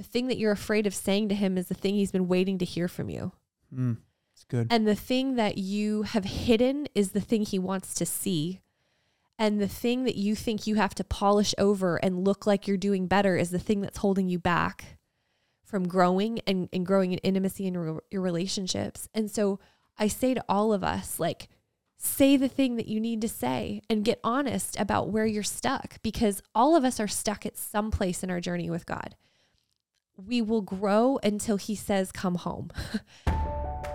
the thing that you're afraid of saying to him is the thing he's been waiting to hear from you. Mm, it's good. And the thing that you have hidden is the thing he wants to see. And the thing that you think you have to polish over and look like you're doing better is the thing that's holding you back from growing and, and growing in intimacy in your, your relationships. And so I say to all of us, like, say the thing that you need to say and get honest about where you're stuck because all of us are stuck at some place in our journey with God. We will grow until He says, Come home.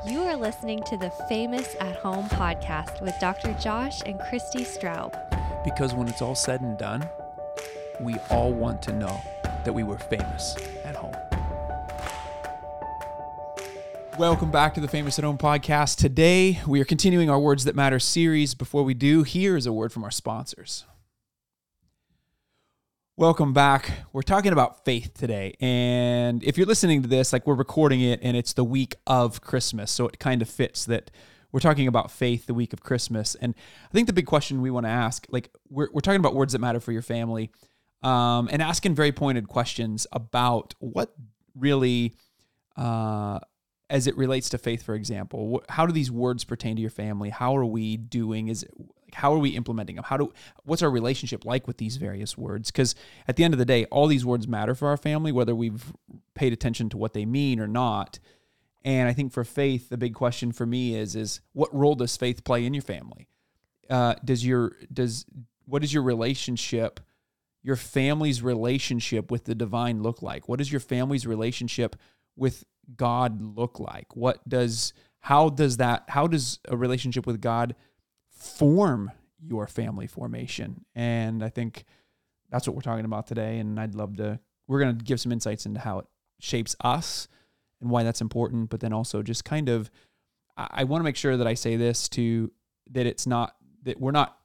You are listening to the Famous at Home podcast with Dr. Josh and Christi Straub. Because when it's all said and done, we all want to know that we were famous at home. Welcome back to the Famous at Home podcast. Today, we are continuing our Words That Matter series. Before we do, here is a word from our sponsors. Welcome back. We're talking about faith today. And if you're listening to this, like we're recording it and it's the week of Christmas. So it kind of fits that we're talking about faith the week of Christmas. And I think the big question we want to ask, like we're, we're talking about words that matter for your family um, and asking very pointed questions about what really, uh, as it relates to faith, for example, how do these words pertain to your family? How are we doing? Is it how are we implementing them? How do what's our relationship like with these various words? Because at the end of the day, all these words matter for our family, whether we've paid attention to what they mean or not. And I think for faith, the big question for me is is what role does faith play in your family? Uh, does your does what is your relationship, your family's relationship with the divine look like? What does your family's relationship with God look like? What does how does that how does a relationship with God form your family formation. And I think that's what we're talking about today. And I'd love to, we're going to give some insights into how it shapes us and why that's important, but then also just kind of, I, want to make sure that I say this to, that it's not, that we're not,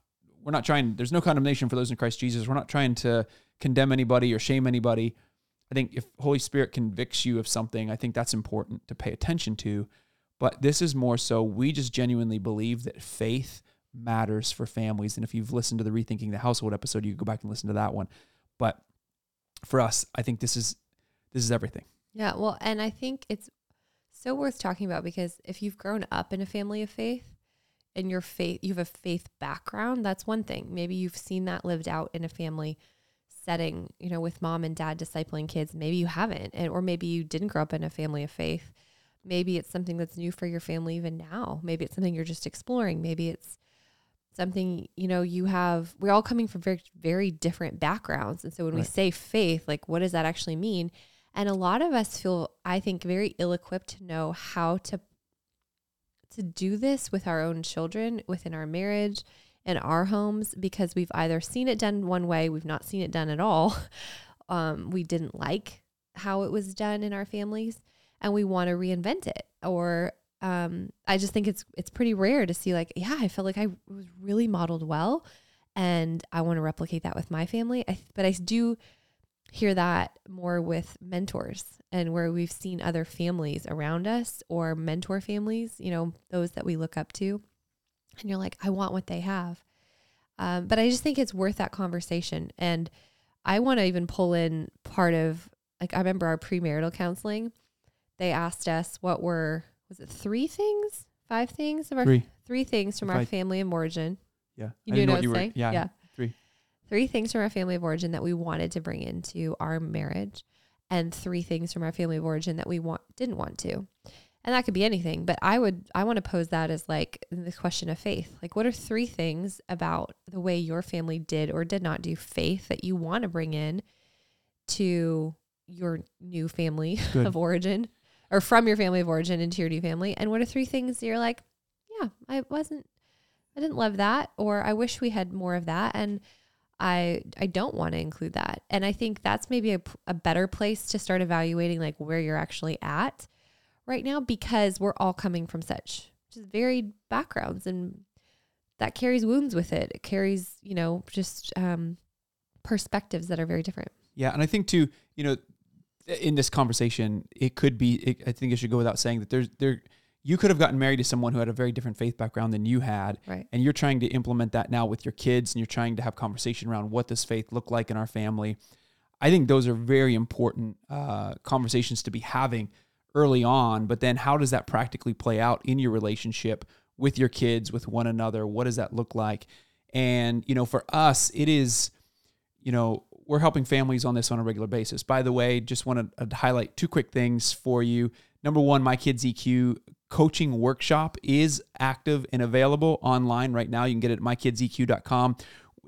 we're not trying, there's no condemnation for those in Christ Jesus. We're not trying to condemn anybody or shame anybody. I think if Holy Spirit convicts you of something, I think that's important to pay attention to. But this is more so we just genuinely believe that faith matters for families. And if you've listened to the Rethinking the Household episode, you can go back and listen to that one. But for us, I think this is this is everything. Yeah, well, and I think it's so worth talking about because if you've grown up in a family of faith and your faith you have a faith background, that's one thing. Maybe you've seen that lived out in a family setting, you know, with mom and dad discipling kids. Maybe you haven't, and or maybe you didn't grow up in a family of faith. Maybe it's something that's new for your family even now. Maybe it's something you're just exploring. Maybe it's something you know you have we're all coming from very very different backgrounds. And so when right. we say faith like what does that actually mean? And a lot of us feel i think very ill equipped to know how to to do this with our own children within our marriage in our homes because we've either seen it done one way we've not seen it done at all. Um, we didn't like how it was done in our families and we want to reinvent it or um, I just think it's it's pretty rare to see like, yeah, I felt like I was really modeled well, and I want to replicate that with my family. I, but I do hear that more with mentors and where we've seen other families around us or mentor families, you know, those that we look up to, and you're like, I want what they have. Um, but I just think it's worth that conversation, and I want to even pull in part of like I remember our premarital counseling. They asked us what were was it three things, five things of our three, three things from if our I, family of origin. Yeah, you knew what I was saying. Yeah, yeah, three, three things from our family of origin that we wanted to bring into our marriage, and three things from our family of origin that we want didn't want to. And that could be anything, but I would I want to pose that as like the question of faith. Like what are three things about the way your family did or did not do faith that you want to bring in to your new family Good. of origin or from your family of origin into your new family? And what are three things you're like, yeah, I wasn't, I didn't love that, or I wish we had more of that. And I, I don't want to include that. And I think that's maybe a, a better place to start evaluating like where you're actually at right now because we're all coming from such just varied backgrounds and that carries wounds with it. It carries, you know, just um, perspectives that are very different. Yeah. And I think too, you know, in this conversation, it could be. It, I think it should go without saying that there's there. You could have gotten married to someone who had a very different faith background than you had, right. and you're trying to implement that now with your kids, and you're trying to have conversation around what does faith look like in our family. I think those are very important uh, conversations to be having early on. But then, how does that practically play out in your relationship with your kids, with one another? What does that look like? And you know, for us, it is, you know, we're helping families on this on a regular basis. By the way, just want to uh, highlight two quick things for you. Number one, my kids EQ coaching workshop is active and available online right now. You can get it at mykidseq.com.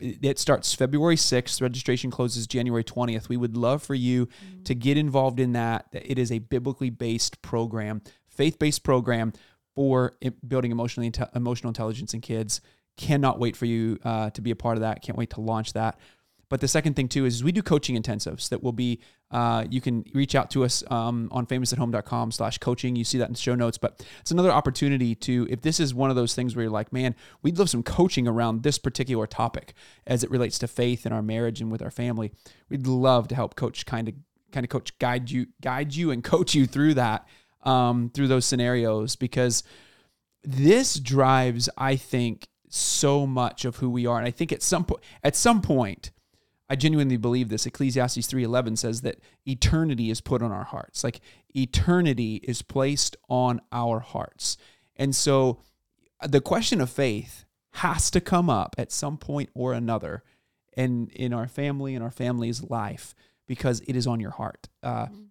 It starts February 6th. Registration closes January 20th. We would love for you mm-hmm. to get involved in that. It is a biblically based program, faith based program for building emotionally emotional intelligence in kids. Cannot wait for you uh, to be a part of that. Can't wait to launch that. But the second thing too is we do coaching intensives that will be, uh, you can reach out to us um, on famousathome.com slash coaching. You see that in show notes, but it's another opportunity to, if this is one of those things where you're like, man, we'd love some coaching around this particular topic as it relates to faith in our marriage and with our family. We'd love to help coach kind of, kind of coach guide you, guide you and coach you through that, um, through those scenarios, because this drives, I think, so much of who we are. And I think at some point, at some point, I genuinely believe this. Ecclesiastes 3:11 says that eternity is put on our hearts. Like eternity is placed on our hearts. And so the question of faith has to come up at some point or another in in our family and our family's life because it is on your heart. Uh, mm-hmm.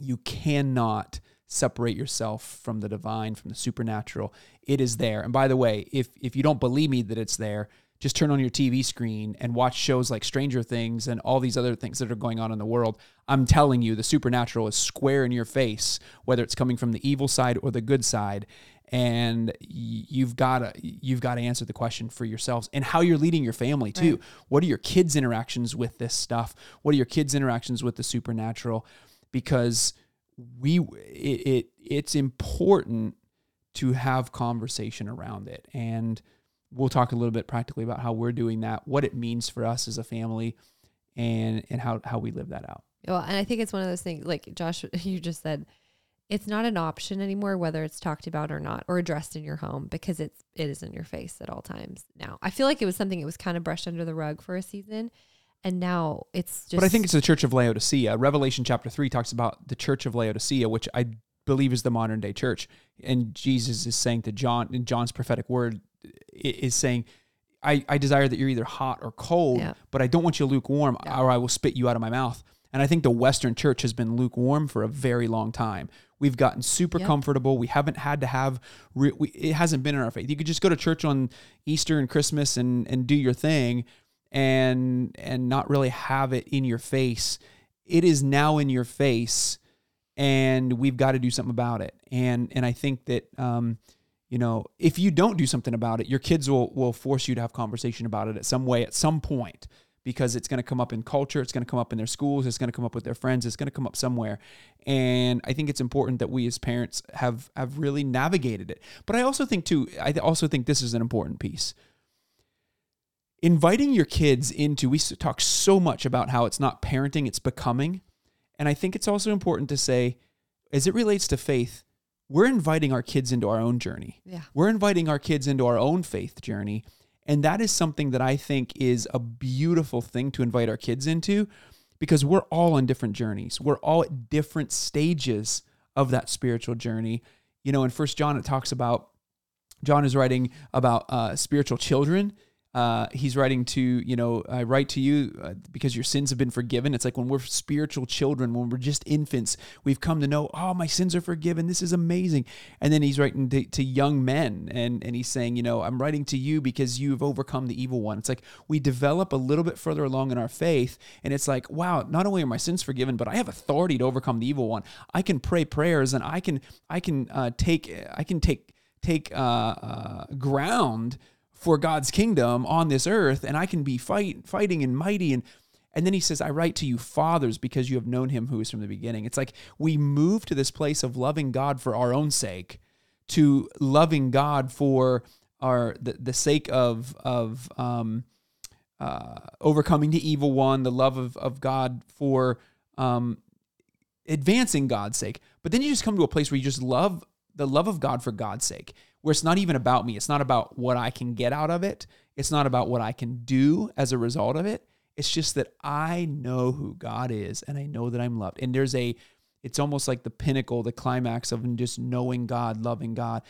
You cannot separate yourself from the divine, from the supernatural. It is there. And by the way, if if you don't believe me that it's there, just turn on your TV screen and watch shows like Stranger Things and all these other things that are going on in the world. I'm telling you, the supernatural is square in your face, whether it's coming from the evil side or the good side. And you've got to you've got to answer the question for yourselves and how you're leading your family too. Right. What are your kids' interactions with this stuff? What are your kids' interactions with the supernatural? Because we it, it it's important to have conversation around it and we'll talk a little bit practically about how we're doing that, what it means for us as a family, and and how how we live that out. Well, and I think it's one of those things, like Josh, you just said, it's not an option anymore whether it's talked about or not, or addressed in your home because it's it is in your face at all times. Now, I feel like it was something it was kind of brushed under the rug for a season, and now it's just. But I think it's the Church of Laodicea. Revelation chapter three talks about the Church of Laodicea, which I believe is the modern day church, and Jesus is saying to John in John's prophetic word is saying, I, I desire that you're either hot or cold, yeah. but I don't want you lukewarm or I will spit you out of my mouth. And I think the Western church has been lukewarm for a very long time. We've gotten super yep. comfortable. We haven't had to have, re- we, it hasn't been in our faith. You could just go to church on Easter and Christmas and, and do your thing and, and not really have it in your face. It is now in your face and we've got to do something about it. And, and I think that, um, you know, if you don't do something about it, your kids will will force you to have conversation about it at some way at some point because it's going to come up in culture, it's going to come up in their schools, it's going to come up with their friends, it's going to come up somewhere. And I think it's important that we as parents have have really navigated it. But I also think too, I also think this is an important piece. Inviting your kids into we talk so much about how it's not parenting, it's becoming. And I think it's also important to say as it relates to faith, we're inviting our kids into our own journey. Yeah. We're inviting our kids into our own faith journey. And that is something that I think is a beautiful thing to invite our kids into because we're all on different journeys. We're all at different stages of that spiritual journey. You know, in First John, it talks about John is writing about uh, spiritual children uh, he's writing to, you know, I write to you uh, because your sins have been forgiven. It's like when we're spiritual children, when we're just infants, we've come to know, oh, my sins are forgiven. This is amazing. And then he's writing to, to young men and, and he's saying, you know, I'm writing to you because you've overcome the evil one. It's like we develop a little bit further along in our faith. And it's like, wow, not only are my sins forgiven, but I have authority to overcome the evil one. I can pray prayers and I can, I can uh, take, I can take, take uh, uh, ground for God's kingdom on this earth, and I can be fight, fighting and mighty. And, and then he says, I write to you, fathers, because you have known him who is from the beginning. It's like we move to this place of loving God for our own sake, to loving God for our the, the sake of of um, uh, overcoming the evil one, the love of, of God for um, advancing God's sake. But then you just come to a place where you just love the love of God for God's sake where it's not even about me. It's not about what I can get out of it. It's not about what I can do as a result of it. It's just that I know who God is and I know that I'm loved. And there's a, it's almost like the pinnacle, the climax of just knowing God, loving God.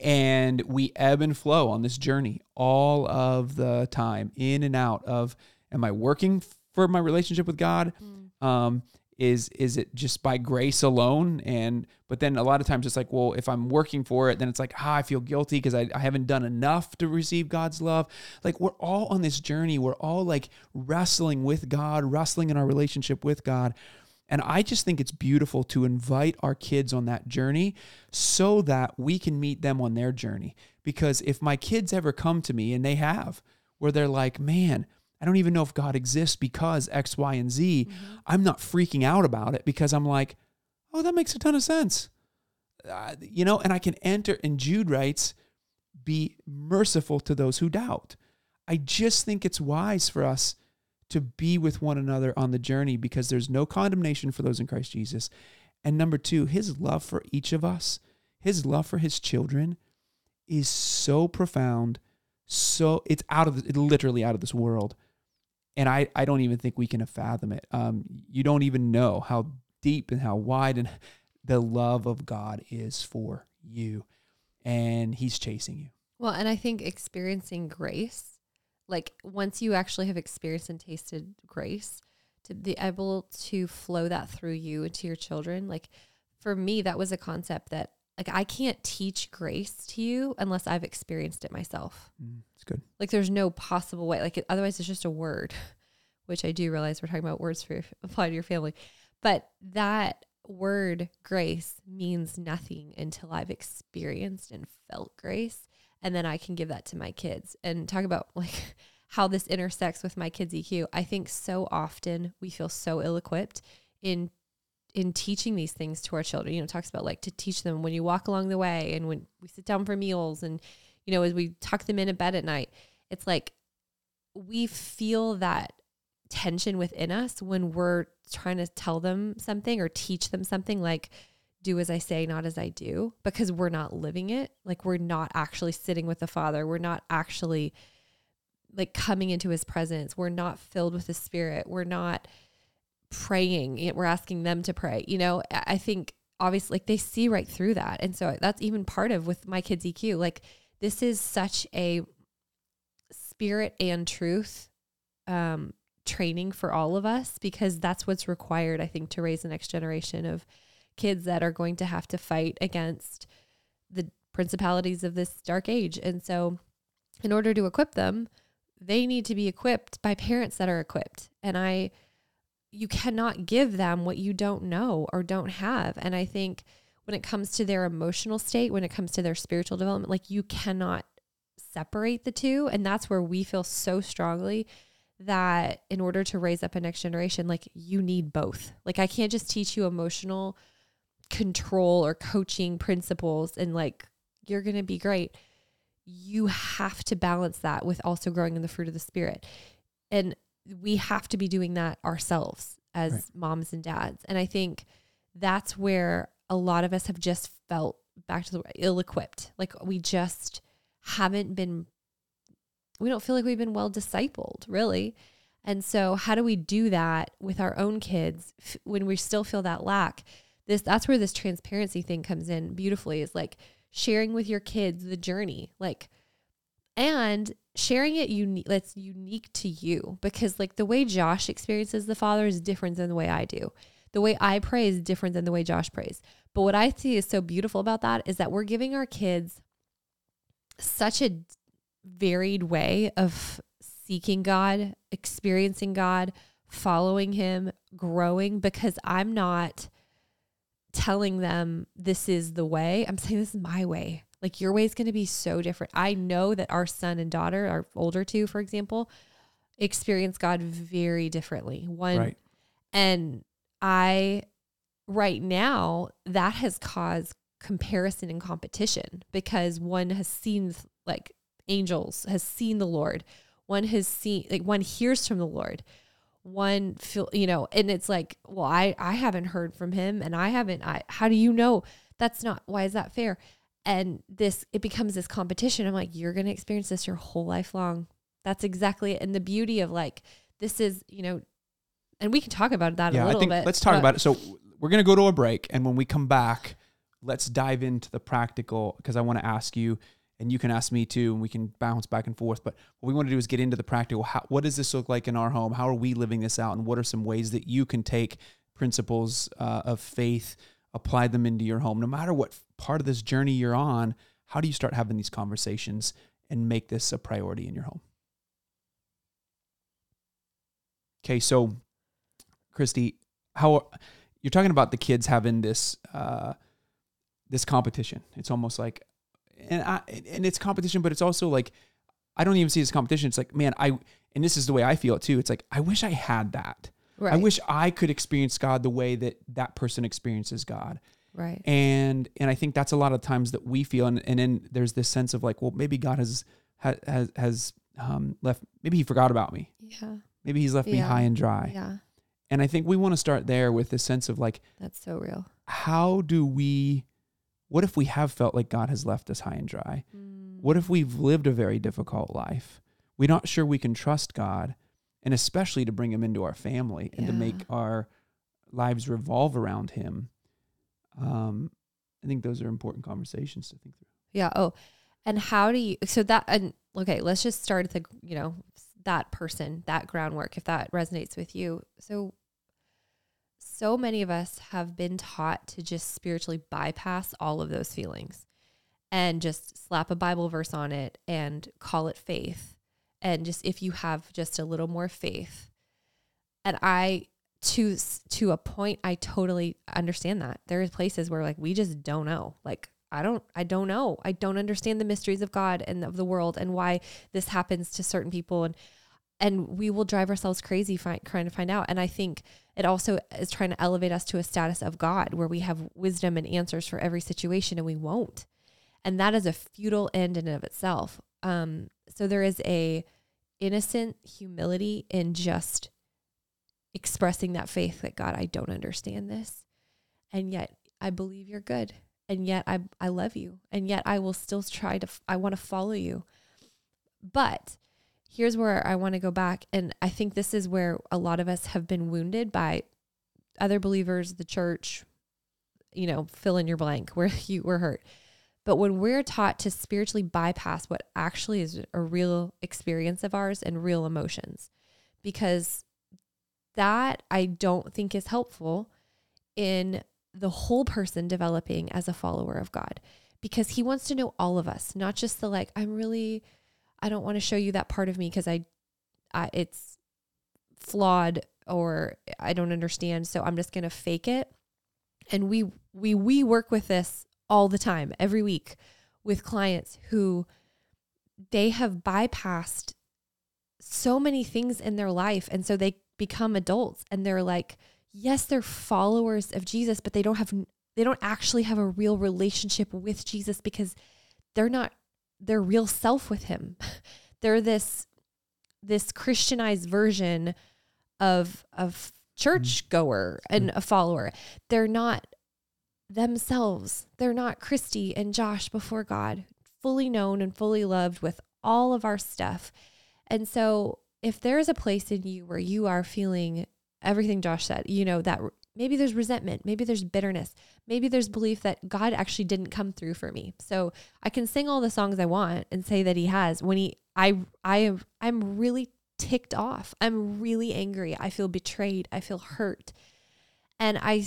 And we ebb and flow on this journey all of the time, in and out of, am I working for my relationship with God? Mm. Um, is is it just by grace alone? And but then a lot of times it's like well if i'm working for it then it's like ah i feel guilty because I, I haven't done enough to receive god's love. Like we're all on this journey. We're all like wrestling with god wrestling in our relationship with god. And i just think it's beautiful to invite our kids on that journey so that we can meet them on their journey. Because if my kids ever come to me and they have where they're like man I don't even know if God exists because X, Y, and Z. Mm-hmm. I'm not freaking out about it because I'm like, oh, that makes a ton of sense. Uh, you know, and I can enter, and Jude writes, be merciful to those who doubt. I just think it's wise for us to be with one another on the journey because there's no condemnation for those in Christ Jesus. And number two, his love for each of us, his love for his children is so profound. So it's out of the, literally out of this world and I, I don't even think we can fathom it. Um, you don't even know how deep and how wide and the love of God is for you, and He's chasing you. Well, and I think experiencing grace, like once you actually have experienced and tasted grace, to be able to flow that through you and to your children, like for me, that was a concept that like I can't teach grace to you unless I've experienced it myself. Mm, it's good. Like there's no possible way. Like it, otherwise, it's just a word, which I do realize we're talking about words for apply to your family, but that word grace means nothing until I've experienced and felt grace, and then I can give that to my kids and talk about like how this intersects with my kids' EQ. I think so often we feel so ill equipped in in teaching these things to our children, you know, talks about like to teach them when you walk along the way and when we sit down for meals and, you know, as we tuck them in a bed at night, it's like we feel that tension within us when we're trying to tell them something or teach them something like, do as I say, not as I do, because we're not living it. Like we're not actually sitting with the Father. We're not actually like coming into his presence. We're not filled with the Spirit. We're not praying. We're asking them to pray. You know, I think obviously like they see right through that. And so that's even part of with my kids EQ. Like this is such a spirit and truth um, training for all of us because that's what's required, I think, to raise the next generation of kids that are going to have to fight against the principalities of this dark age. And so, in order to equip them, they need to be equipped by parents that are equipped. And I, you cannot give them what you don't know or don't have. And I think when it comes to their emotional state, when it comes to their spiritual development, like you cannot separate the two. And that's where we feel so strongly that in order to raise up a next generation, like you need both. Like I can't just teach you emotional control or coaching principles and like you're going to be great. You have to balance that with also growing in the fruit of the spirit. And we have to be doing that ourselves as right. moms and dads. And I think that's where a lot of us have just felt back to the ill equipped. Like we just haven't been, we don't feel like we've been well discipled, really. And so, how do we do that with our own kids when we still feel that lack? This that's where this transparency thing comes in beautifully. Is like sharing with your kids the journey, like, and sharing it unique that's unique to you because like the way Josh experiences the Father is different than the way I do. The way I pray is different than the way Josh prays. But what I see is so beautiful about that is that we're giving our kids such a varied way of seeking God, experiencing God, following him, growing because I'm not telling them this is the way. I'm saying this is my way. Like your way is going to be so different. I know that our son and daughter, our older two, for example, experience God very differently. One, right. and I, right now, that has caused comparison and competition because one has seen like angels, has seen the Lord. One has seen, like, one hears from the Lord one feel you know and it's like well i i haven't heard from him and i haven't i how do you know that's not why is that fair and this it becomes this competition i'm like you're going to experience this your whole life long that's exactly it and the beauty of like this is, you know, and we can talk about that a yeah, I little think bit. let's talk about it. So we're going to go to a break, and when we come back, let's dive into the practical because I want to ask you, and you can ask me too, and we can bounce back and forth. But what we want to do is get into the practical. How, what does this look like in our home? How are we living this out? And what are some ways that you can take principles uh, of faith, apply them into your home, no matter what part of this journey you're on? How do you start having these conversations and make this a priority in your home? Okay, so Christi, how you're talking about the kids having this uh, this competition. It's almost like, and I, and it's competition, but it's also like I don't even see this competition. It's like, man, I and this is the way I feel it too. It's like I wish I had that. Right. I wish I could experience God the way that that person experiences God. right. And and I think that's a lot of times that we feel, and, and then there's this sense of like, well, maybe God has has has um, left. Maybe He forgot about me. Yeah. Maybe He's left me high and dry. Yeah. And I think we want to start there with this sense of like, That's so real. how do we, what if we have felt like God has left us high and dry? What if we've lived a very difficult life? We're not sure we can trust God, and especially to bring Him into our family and to make our lives revolve around Him. Um, I think those are important conversations to think through. Yeah. Oh, and how do you? So that and okay, let's just start at the you know that person, that groundwork, if that resonates with you. So, so many of us have been taught to just spiritually bypass all of those feelings, and just slap a Bible verse on it and call it faith, and just if you have just a little more faith, and I to to a point I totally understand that. There are places where like we just don't know. Like I don't I don't know. I don't understand the mysteries of God and of the world and why this happens to certain people and and we will drive ourselves crazy find, trying to find out. And I think it also is trying to elevate us to a status of God where we have wisdom and answers for every situation and we won't. And that is a futile end in and of itself. Um, so there is a innocent humility in just expressing that faith that God, I don't understand this. And yet I believe you're good. And yet I, I love you. And yet I will still try to, I want to follow you. But here's where I want to go back. And I think this is where a lot of us have been wounded by other believers, the church, you know, fill in your blank where you were hurt. But when we're taught to spiritually bypass what actually is a real experience of ours and real emotions, because that I don't think is helpful in the whole person developing as a follower of God because he wants to know all of us, not just the like, I'm really, I don't want to show you that part of me because I, I, it's flawed or I don't understand. So I'm just going to fake it. And we, we, we work with this all the time, every week with clients who they have bypassed so many things in their life. And so they become adults and they're like, yes, they're followers of Jesus, but they don't have, they don't actually have a real relationship with Jesus because they're not their real self with him. they're this, this Christianized version of, of church mm. goer and mm. a follower. They're not themselves. They're not Christi and Josh before God, fully known and fully loved with all of our stuff. And so, if there's a place in you where you are feeling everything Josh said, you know, that maybe there's resentment, maybe there's bitterness, maybe there's belief that God actually didn't come through for me. So, I can sing all the songs I want and say that he has when he I I am I'm really ticked off. I'm really angry. I feel betrayed. I feel hurt. And I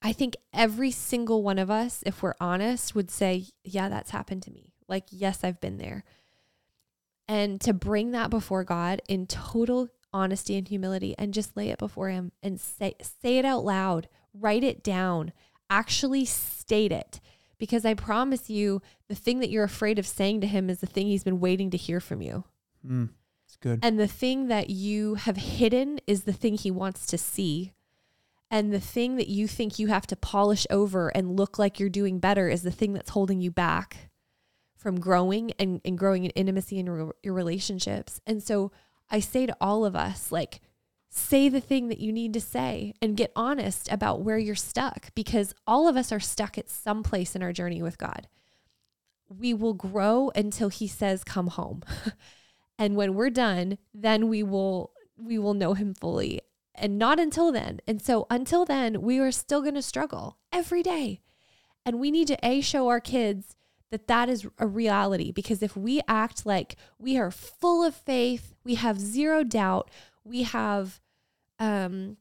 I think every single one of us, if we're honest, would say, Yeah, that's happened to me. Like, yes, I've been there. And to bring that before God in total honesty and humility and just lay it before Him and say, say it out loud, write it down, actually state it. Because I promise you, the thing that you're afraid of saying to Him is the thing He's been waiting to hear from you. Mm, it's good. And the thing that you have hidden is the thing he wants to see. And the thing that you think you have to polish over and look like you're doing better is the thing that's holding you back from growing and, and growing in intimacy in your, your relationships. And so I say to all of us, like, say the thing that you need to say and get honest about where you're stuck because all of us are stuck at some place in our journey with God. We will grow until he says, come home. And when we're done, then we will we will know him fully. And not until then. And so until then, we are still going to struggle every day. And we need to a show our kids that that is a reality because if we act like we are full of faith, we have zero doubt, we have um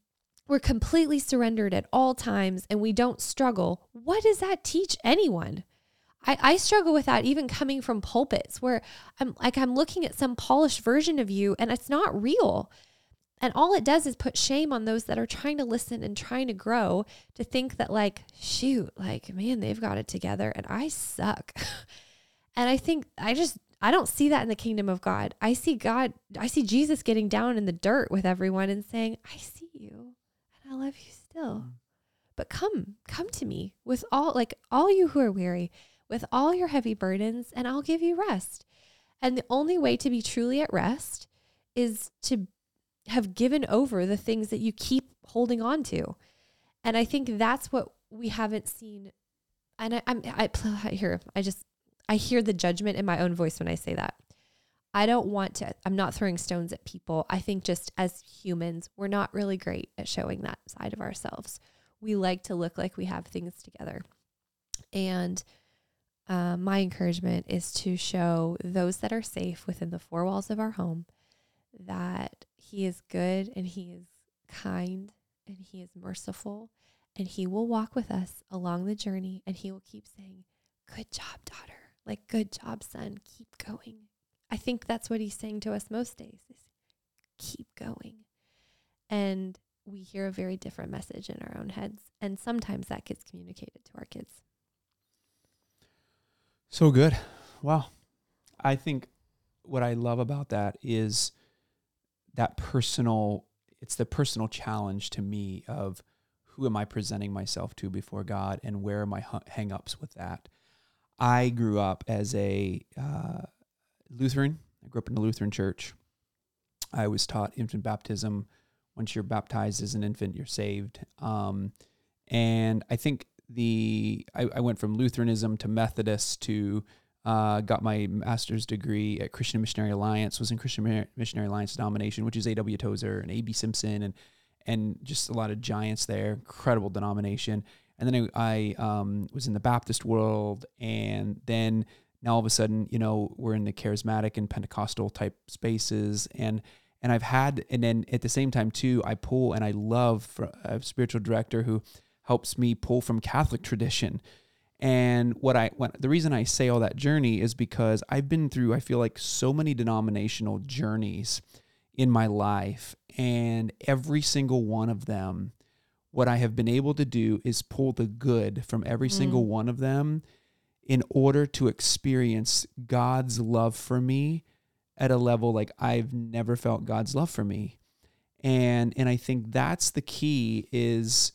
we're completely surrendered at all times and we don't struggle, what does that teach anyone? I, I struggle with that even coming from pulpits where I'm like I'm looking at some polished version of you and it's not real. And all it does is put shame on those that are trying to listen and trying to grow to think that, like, shoot, like, man, they've got it together and I suck. and I think I just, I don't see that in the kingdom of God. I see God, I see Jesus getting down in the dirt with everyone and saying, I see you and I love you still. Mm. But come, come to me with all, like, all you who are weary, with all your heavy burdens, and I'll give you rest. And the only way to be truly at rest is to have given over the things that you keep holding on to. And I think that's what we haven't seen. And I, I'm, I, I hear, I just, I hear the judgment in my own voice when I say that. I don't want to, I'm not throwing stones at people. I think just as humans, we're not really great at showing that side of ourselves. We like to look like we have things together. And uh, my encouragement is to show those that are safe within the four walls of our home that he is good and He is kind and He is merciful and He will walk with us along the journey and He will keep saying, Good job, daughter. Like, good job, son. Keep going. I think that's what He's saying to us most days is keep going. And we hear a very different message in our own heads. And sometimes that gets communicated to our kids. So good. Wow. I think what I love about that is that personal it's the personal challenge to me of who am I presenting myself to before God and where are my hangups with that. I grew up as a uh, Lutheran. I grew up in a Lutheran church. I was taught infant baptism. Once you're baptized as an infant, you're saved. Um, and I think the I, I went from Lutheranism to Methodist to uh, got my master's degree at Christian Missionary Alliance. Was in Christian Missionary Alliance denomination, which is A.W. Tozer and A.B. Simpson, and and just a lot of giants there. Incredible denomination. And then I, I um, was in the Baptist world, and then now all of a sudden, you know, we're in the charismatic and Pentecostal type spaces, and and I've had, and then at the same time too, I pull and I love a spiritual director who helps me pull from Catholic tradition and what I what, the reason I say all that journey is because I've been through I feel like so many denominational journeys in my life and every single one of them what I have been able to do is pull the good from every mm. single one of them in order to experience God's love for me at a level like I've never felt God's love for me. And and I think that's the key is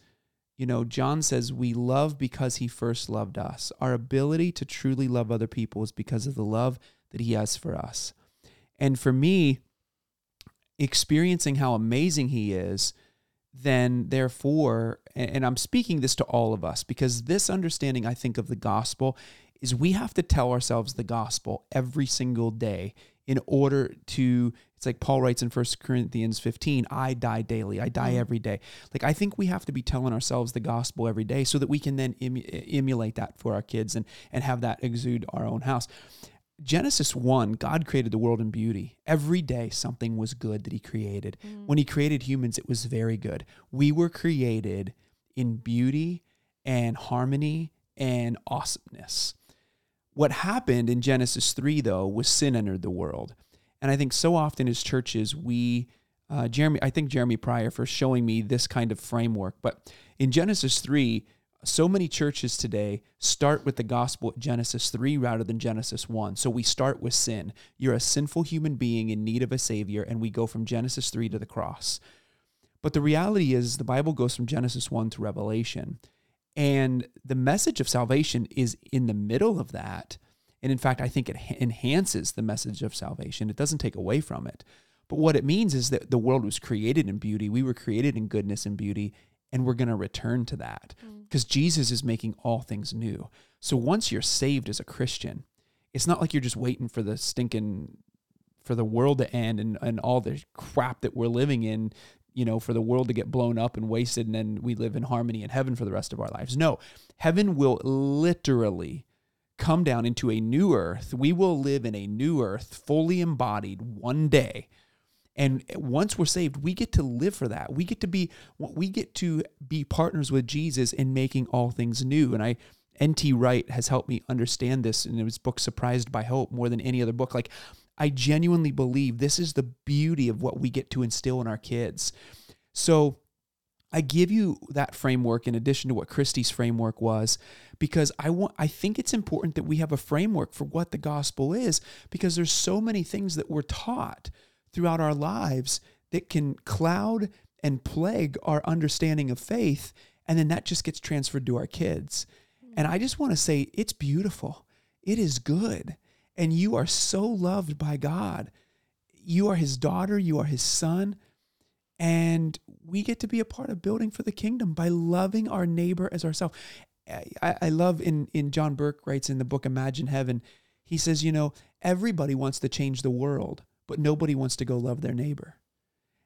you know, John says we love because he first loved us. Our ability to truly love other people is because of the love that he has for us. And for me, experiencing how amazing he is, then therefore, and I'm speaking this to all of us because this understanding, I think, of the gospel is we have to tell ourselves the gospel every single day in order to it's like Paul writes in 1 Corinthians 15, I die daily. I die mm. every day. Like I think we have to be telling ourselves the gospel every day so that we can then em- emulate that for our kids and and have that exude our own house. Genesis 1, God created the world in beauty. Every day something was good that he created. Mm. When he created humans, it was very good. We were created in beauty and harmony and awesomeness. What happened in Genesis 3, though, was sin entered the world. And I think so often as churches, we, uh, Jeremy, I think Jeremy Pryor for showing me this kind of framework. But in Genesis 3, so many churches today start with the gospel at Genesis 3 rather than Genesis 1. So we start with sin. You're a sinful human being in need of a savior, and we go from Genesis 3 to the cross. But the reality is, the Bible goes from Genesis 1 to Revelation. And the message of salvation is in the middle of that. And in fact, I think it enhances the message of salvation. It doesn't take away from it. But what it means is that the world was created in beauty. We were created in goodness and beauty, and we're going to return to that because mm. Jesus is making all things new. So once you're saved as a Christian, it's not like you're just waiting for the stinking for the world to end and, and all the crap that we're living in, you know, for the world to get blown up and wasted and then we live in harmony in heaven for the rest of our lives. No, heaven will literally come down into a new earth. We will live in a new earth, fully embodied one day. And once we're saved, we get to live for that. We get to be we get to be partners with Jesus in making all things new. And I N.T. Wright has helped me understand this in his book Surprised by Hope more than any other book. Like I genuinely believe this is the beauty of what we get to instill in our kids. So I give you that framework in addition to what Christi's framework was because I want I think it's important that we have a framework for what the gospel is because there's so many things that we're taught throughout our lives that can cloud and plague our understanding of faith and then that just gets transferred to our kids. And I just want to say it's beautiful. It is good. And you are so loved by God. You are his daughter, you are his son. And we get to be a part of building for the kingdom by loving our neighbor as ourselves. I, I love in, in John Burke writes in the book Imagine Heaven, he says, you know, everybody wants to change the world, but nobody wants to go love their neighbor.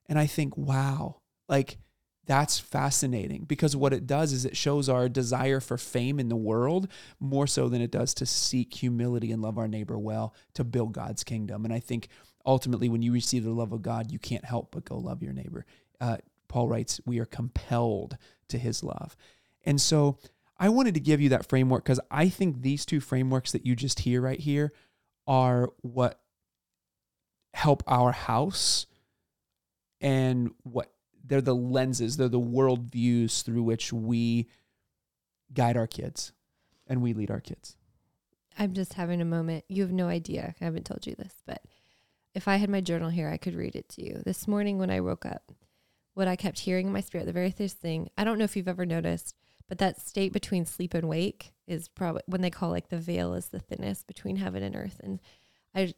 And I think, wow, like that's fascinating because what it does is it shows our desire for fame in the world more so than it does to seek humility and love our neighbor well to build God's kingdom. And I think ultimately, when you receive the love of God, you can't help but go love your neighbor. Uh, Paul writes, we are compelled to his love. And so I wanted to give you that framework because I think these two frameworks that you just hear right here are what help our house and what they're the lenses, they're the world views through which we guide our kids and we lead our kids. I'm just having a moment. You have no idea. I haven't told you this, but if I had my journal here, I could read it to you. This morning when I woke up, what I kept hearing in my spirit, the very first thing, I don't know if you've ever noticed, but that state between sleep and wake is probably when they call like the veil is the thinnest between heaven and earth. And I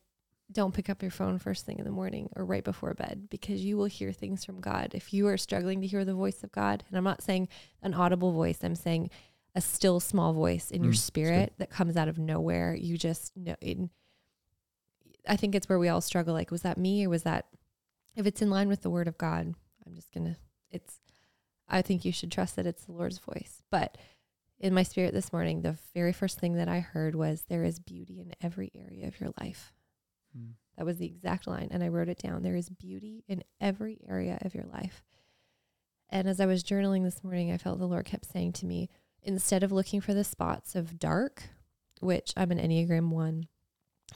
don't pick up your phone first thing in the morning or right before bed because you will hear things from God. If you are struggling to hear the voice of God, and I'm not saying an audible voice, I'm saying a still small voice in mm, your spirit that comes out of nowhere. You just know. In, I think it's where we all struggle. Like, was that me or was that? If it's in line with the Word of God, I'm just gonna. It's. I think you should trust that it's the Lord's voice. But in my spirit this morning, the very first thing that I heard was, "There is beauty in every area of your life." Mm. That was the exact line. And I wrote it down. There is beauty in every area of your life. And as I was journaling this morning, I felt the Lord kept saying to me, instead of looking for the spots of dark, which I'm an Enneagram one,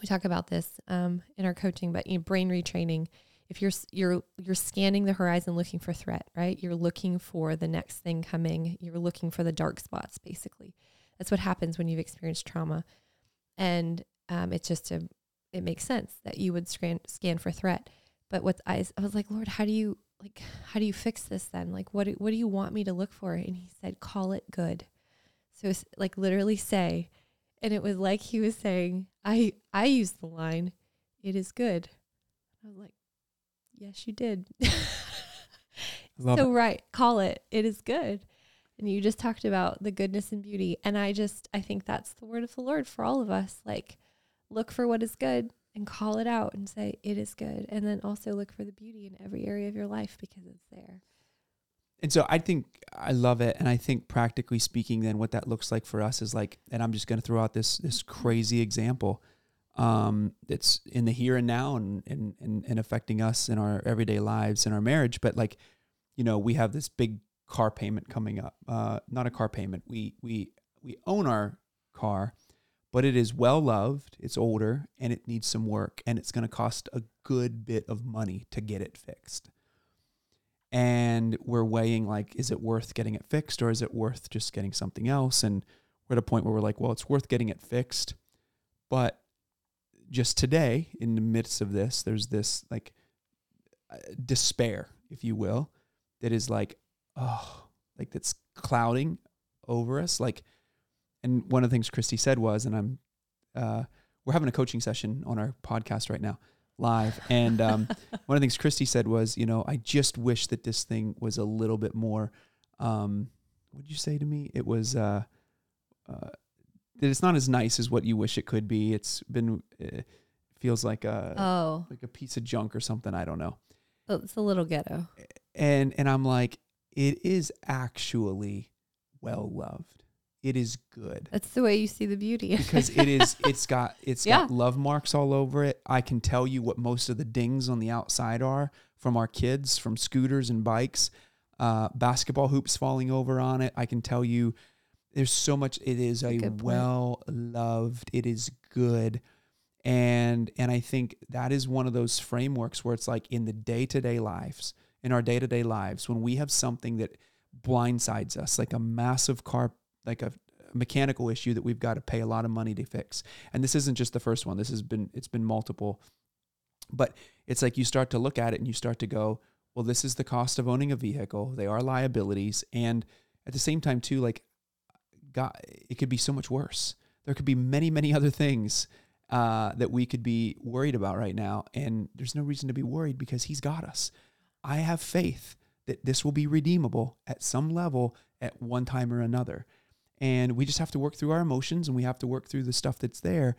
we talk about this um, in our coaching, but in brain retraining, if you're you're you're scanning the horizon looking for threat, right? You're looking for the next thing coming. You're looking for the dark spots, basically. That's what happens when you've experienced trauma, and um, it's just a it makes sense that you would scan scan for threat. But what I, I was like, Lord, how do you like how do you fix this then? Like what do, what do you want me to look for? And he said, call it good. So like literally say, and it was like he was saying, I I used the line, it is good. I was like, yes, you did. so it. right, call it. It is good. And you just talked about the goodness and beauty. And I just I think that's the word of the Lord for all of us. Like look for what is good and call it out and say it is good and then also look for the beauty in every area of your life because it's there and so i think i love it. And i think practically speaking then what that looks like for us is like and i'm just going to throw out this this crazy example um that's in the here and now and, and and and affecting us in our everyday lives and our marriage. But like you know we have this big car payment coming up uh not a car payment. We we we own our car but it is well loved, it's older, and it needs some work, and it's going to cost a good bit of money to get it fixed. And we're weighing like, is it worth getting it fixed or is it worth just getting something else? And we're at a point where we're like, well, it's worth getting it fixed. But just today, in the midst of this, there's this like uh, despair, if you will, that is like, oh, like that's clouding over us. Like, and one of the things Christi said was, and I'm, uh, we're having a coaching session on our podcast right now, live. And um, one of the things Christi said was, you know, I just wish that this thing was a little bit more. Um, what did you say to me? It was uh, uh, that it's not as nice as what you wish it could be. It's been uh, feels like a Oh, like a piece of junk or something. I don't know. it's a little ghetto. And and I'm like, it is actually well loved. It is good. That's the way you see the beauty. because it is it's got it's Yeah. got love marks all over it. I can tell you what most of the dings on the outside are from our kids, from scooters and bikes, uh, basketball hoops falling over on it. I can tell you there's so much it is a point. well loved, it is good. And and I think that is one of those frameworks where it's like in the day-to-day lives, in our day-to-day lives, when we have something that blindsides us, like a massive car like a mechanical issue that we've got to pay a lot of money to fix. And this isn't just the first one. This has been it's been multiple. But it's like you start to look at it and you start to go, well, this is the cost of owning a vehicle. They are liabilities and at the same time too like God, it could be so much worse. There could be many, many other things uh, that we could be worried about right now, and there's no reason to be worried because He's got us. I have faith that this will be redeemable at some level at one time or another, and we just have to work through our emotions and we have to work through the stuff that's there.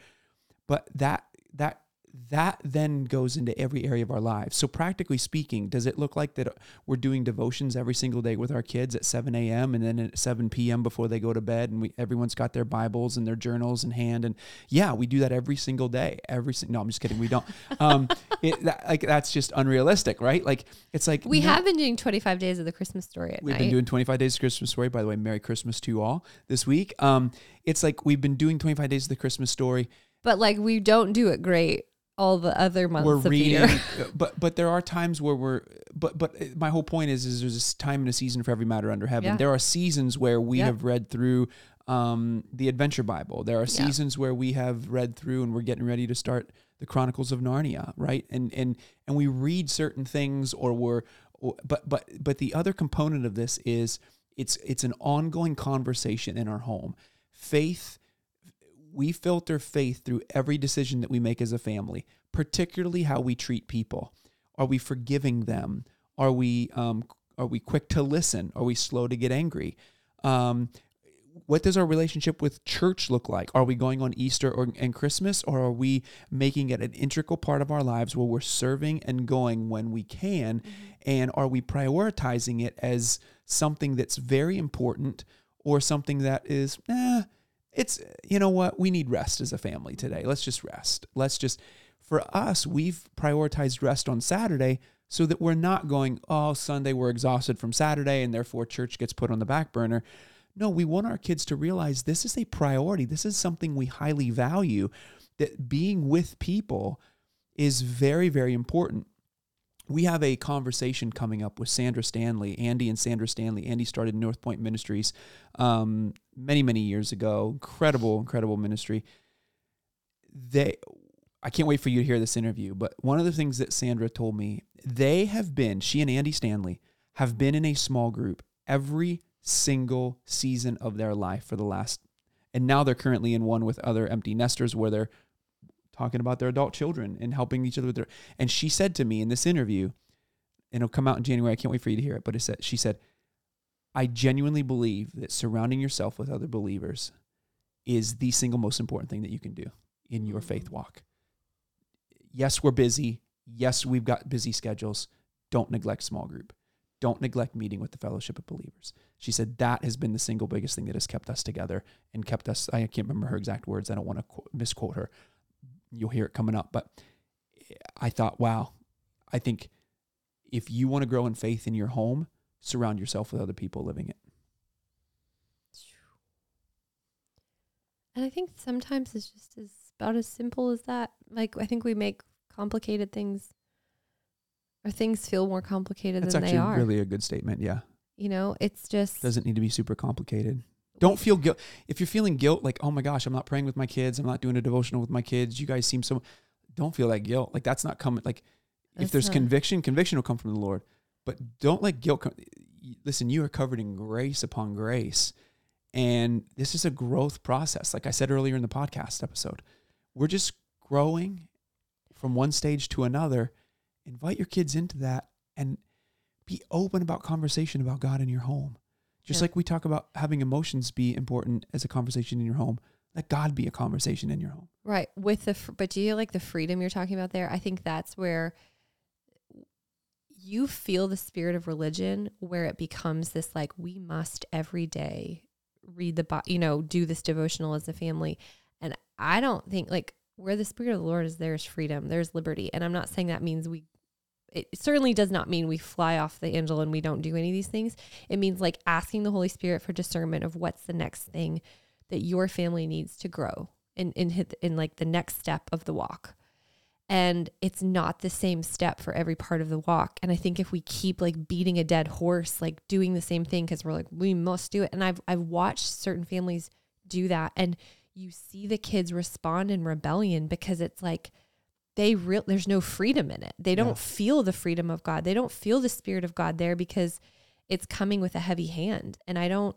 But that that that then goes into every area of our lives. So practically speaking, does it look like that we're doing devotions every single day with our kids at 7 a.m. and then at 7 p.m. before they go to bed, and we everyone's got their Bibles and their journals in hand, and yeah, we do that every single day. Every single no, I'm just kidding. We don't. Um, it, that, like that's just unrealistic, right? Like it's like we no- have been doing 25 days of the Christmas story at We've night. been doing 25 days of Christmas story. By the way, Merry Christmas to you all this week. Um, it's like we've been doing 25 days of the Christmas story. but like we don't do it great all the other months we're of the reading, but but there are times where we're. But but my whole point is is there's a time and a season for every matter under heaven. Yeah. There are seasons where we Yep. have read through um, the Adventure Bible. There are Yeah. seasons where we have read through and we're getting ready to start the Chronicles of Narnia, right? And and and we read certain things, or we're, or, but but but the other component of this is it's it's an ongoing conversation in our home. Faith we filter faith through every decision that we make as a family, particularly how we treat people. Are we forgiving them? Are we um, are we quick to listen? Are we slow to get angry? Um, what does our relationship with church look like? Are we going on Easter or and Christmas, or are we making it an integral part of our lives where we're serving and going when we can? And are we prioritizing it as something that's very important or something that is, eh, it's you know what? We need rest as a family today. Let's just rest. Let's just for us we've prioritized rest on saturday so that we're not going oh sunday we're exhausted from saturday and therefore church gets put on the back burner. No we want our kids to realize this is a priority. This is something we highly value that being with people is very very important. We have a conversation coming up with Sandra Stanley, Andy and Sandra Stanley. Andy started North Point Ministries um, many, many years ago. Incredible, incredible ministry. They, I can't wait for you to hear this interview. But one of the things that Sandra told me, they have been, she and Andy Stanley have been in a small group every single season of their life for the last, and now they're currently in one with other empty nesters where they're talking about their adult children and helping each other with their. And she said to me in this interview, and it'll come out in January. I can't wait for you to hear it. But it said, she said, I genuinely believe that surrounding yourself with other believers is the single most important thing that you can do in your mm-hmm. faith walk. Yes, we're busy. Yes, we've got busy schedules. Don't neglect small group. Don't neglect meeting with the fellowship of believers. She said that has been the single biggest thing that has kept us together and kept us. I can't remember her exact words. I don't want to quote, misquote her. You'll hear it coming up. But I thought, wow, I think if you want to grow in faith in your home, surround yourself with other people living it. And I think sometimes it's just as about as simple as that. Like I think we make complicated things or things feel more complicated That's than they are. really a good statement. Yeah. you know, it's just Doesn't need to be super complicated. Don't feel guilt. If you're feeling guilt, like, oh my gosh, I'm not praying with my kids. I'm not doing a devotional with my kids. You guys seem so, don't feel that guilt. Like, that's not coming. Like, if there's not- conviction, conviction will come from the Lord. But don't let guilt come. Listen, you are covered in grace upon grace. And this is a growth process. Like I said earlier in the podcast episode, we're just growing from one stage to another. Invite your kids into that and be open about conversation about God in your home. Just Yeah. like we talk about having emotions be important as a conversation in your home, Let God be a conversation in your home. Right. With the, fr- but do you like the freedom you're talking about there? I think that's where you feel the spirit of religion where it becomes this like, we must every day read the, you know, do this devotional as a family. And I don't think like where the spirit of the Lord is, there's freedom, there's liberty. And I'm not saying that means we, it certainly does not mean we fly off the angel and we don't do any of these things. It means like asking the Holy Spirit for discernment of what's the next thing that your family needs to grow in in hit in like the next step of the walk. And it's not the same step for every part of the walk. And I think if we keep like beating a dead horse, like doing the same thing because we're like we must do it. And I've I've watched certain families do that, and you see the kids respond in rebellion because it's like they real there's no freedom in it. They don't Yeah. feel the freedom of God. They don't feel the spirit of God there because it's coming with a heavy hand. And I don't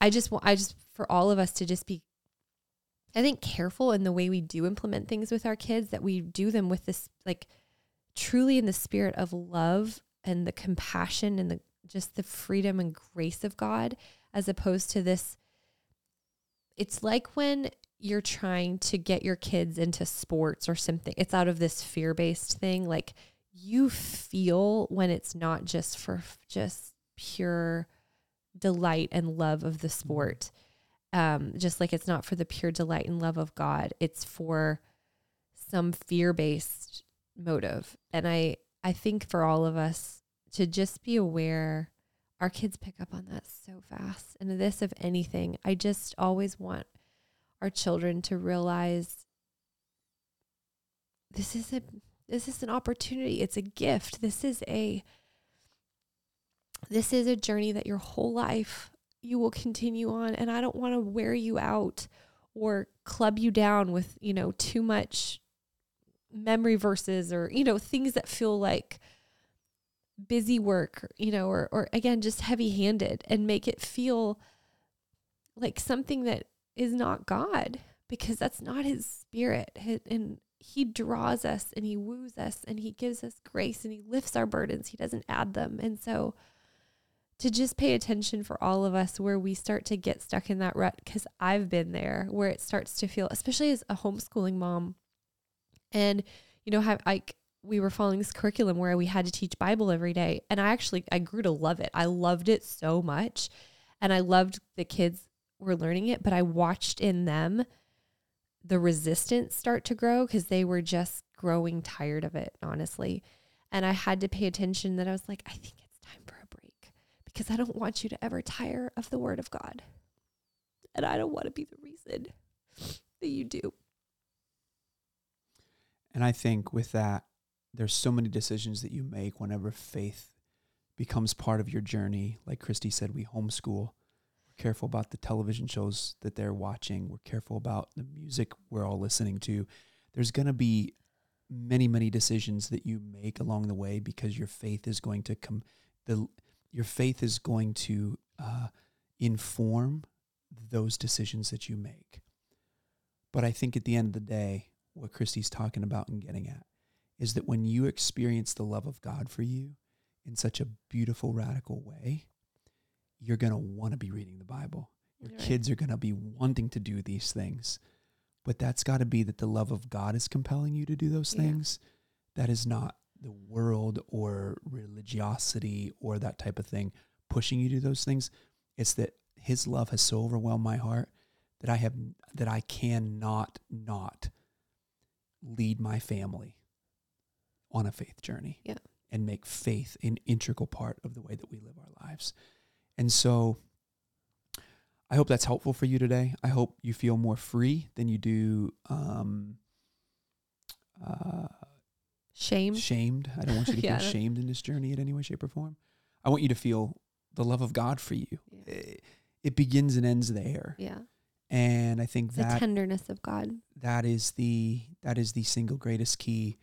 I just want I just for all of us to just be I think careful in the way we do implement things with our kids that we do them with this like truly in the spirit of love and the compassion and the just the freedom and grace of God as opposed to this it's like when you're trying to get your kids into sports or something it's out of this fear-based thing like you feel when it's not just for just pure delight and love of the sport um, just like it's not for the pure delight and love of God, it's for some fear based motive. And I, I think for all of us to just be aware, our kids pick up on that so fast. And this, if anything, I just always want our children to realize this is a this is an opportunity. It's a gift. This is a this is a journey that your whole life you will continue on and I don't want to wear you out or club you down with, you know, too much memory verses or, you know, things that feel like busy work, you know, or or again just heavy-handed and make it feel like something that is not God because that's not his spirit. And he draws us and he woos us and he gives us grace and he lifts our burdens. He doesn't add them. And so to just pay attention for all of us where we start to get stuck in that rut because I've been there where it starts to feel, especially as a homeschooling mom, and you know, have like we were following this curriculum where we had to teach Bible every day, and I actually I grew to love it. I loved it so much, and I loved the kids were learning it, but I watched in them the resistance start to grow because they were just growing tired of it, honestly. And I had to pay attention that I was like, I think it's time for because I don't want you to ever tire of the word of God. And I don't want to be the reason that you do. And I think with that, there's so many decisions that you make whenever faith becomes part of your journey. Like Christi said, we homeschool. We're careful about the television shows that they're watching. We're careful about the music we're all listening to. There's going to be many, many decisions that you make along the way because your faith is going to come. The your faith is going to uh, inform those decisions that you make. But I think at the end of the day, what Christi's talking about and getting at is that when you experience the love of God for you in such a beautiful, radical way, you're going to want to be reading the Bible. Your Right. kids are going to be wanting to do these things. But that's got to be that the love of God is compelling you to do those Yeah. things. That is not the world or religiosity or that type of thing pushing you to those things. It's that his love has so overwhelmed my heart that I have that I cannot not lead my family on a faith journey. Yeah. And make faith an integral part of the way that we live our lives. And so I hope that's helpful for you today. I hope you feel more free than you do um, uh, Shame. shamed. I don't want you to Yeah, feel shamed in this journey in any way, shape, or form. I want you to feel the love of God for you. Yeah. It, it begins and ends there. Yeah. And I think The that tenderness of God. that is the that is the single greatest key.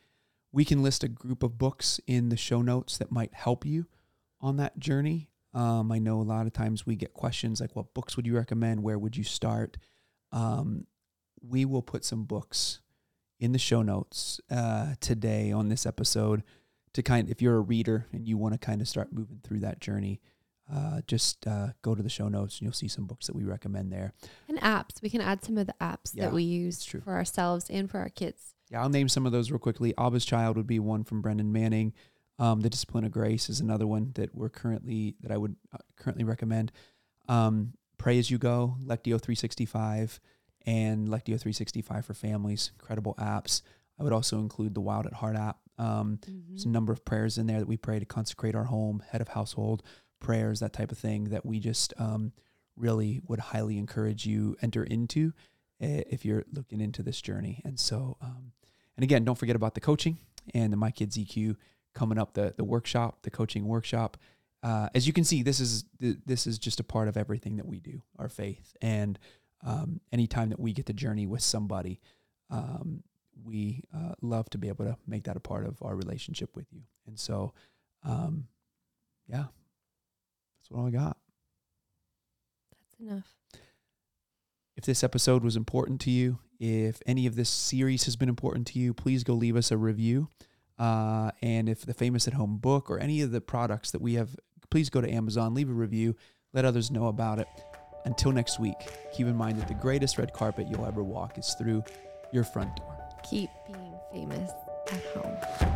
We can list a group of books in the show notes that might help you on that journey. Um, I know a lot of times we get questions like, "What books would you recommend? Where would you start?" Um, we will put some books in the show notes uh, today on this episode to kind. If you're a reader and you want to kind of start moving through that journey, uh, just uh, go to the show notes and you'll see some books that we recommend there. And apps. We can add some of the apps Yeah, that we use for ourselves and for our kids. Yeah, I'll name some of those real quickly. Abba's Child would be one from Brennan Manning. Um, the Discipline of Grace is another one that we're currently that I would uh, currently recommend. Um, Pray as you go, Lectio 365, and Lectio 365 for families. Incredible apps. I would also include the Wild at Heart app. Um, There's a number of prayers in there that we pray to consecrate our home, head of household prayers, that type of thing that we just um, really would highly encourage you enter into uh, if you're looking into this journey. And so, um, and again, don't forget about the coaching and the My Kids EQ coming up, the the workshop, the coaching workshop. Uh, as you can see, this is this is just a part of everything that we do, our faith, and um, anytime that we get to journey with somebody, um, we uh, love to be able to make that a part of our relationship with you. And so, um, yeah, that's what I got. That's enough. If this episode was important to you, if any of this series has been important to you, please go leave us a review. Uh, and if the Famous at Home book or any of the products that we have, please go to Amazon, leave a review, let others know about it. Until next week, keep in mind that the greatest red carpet you'll ever walk is through your front door. Keep being famous at home.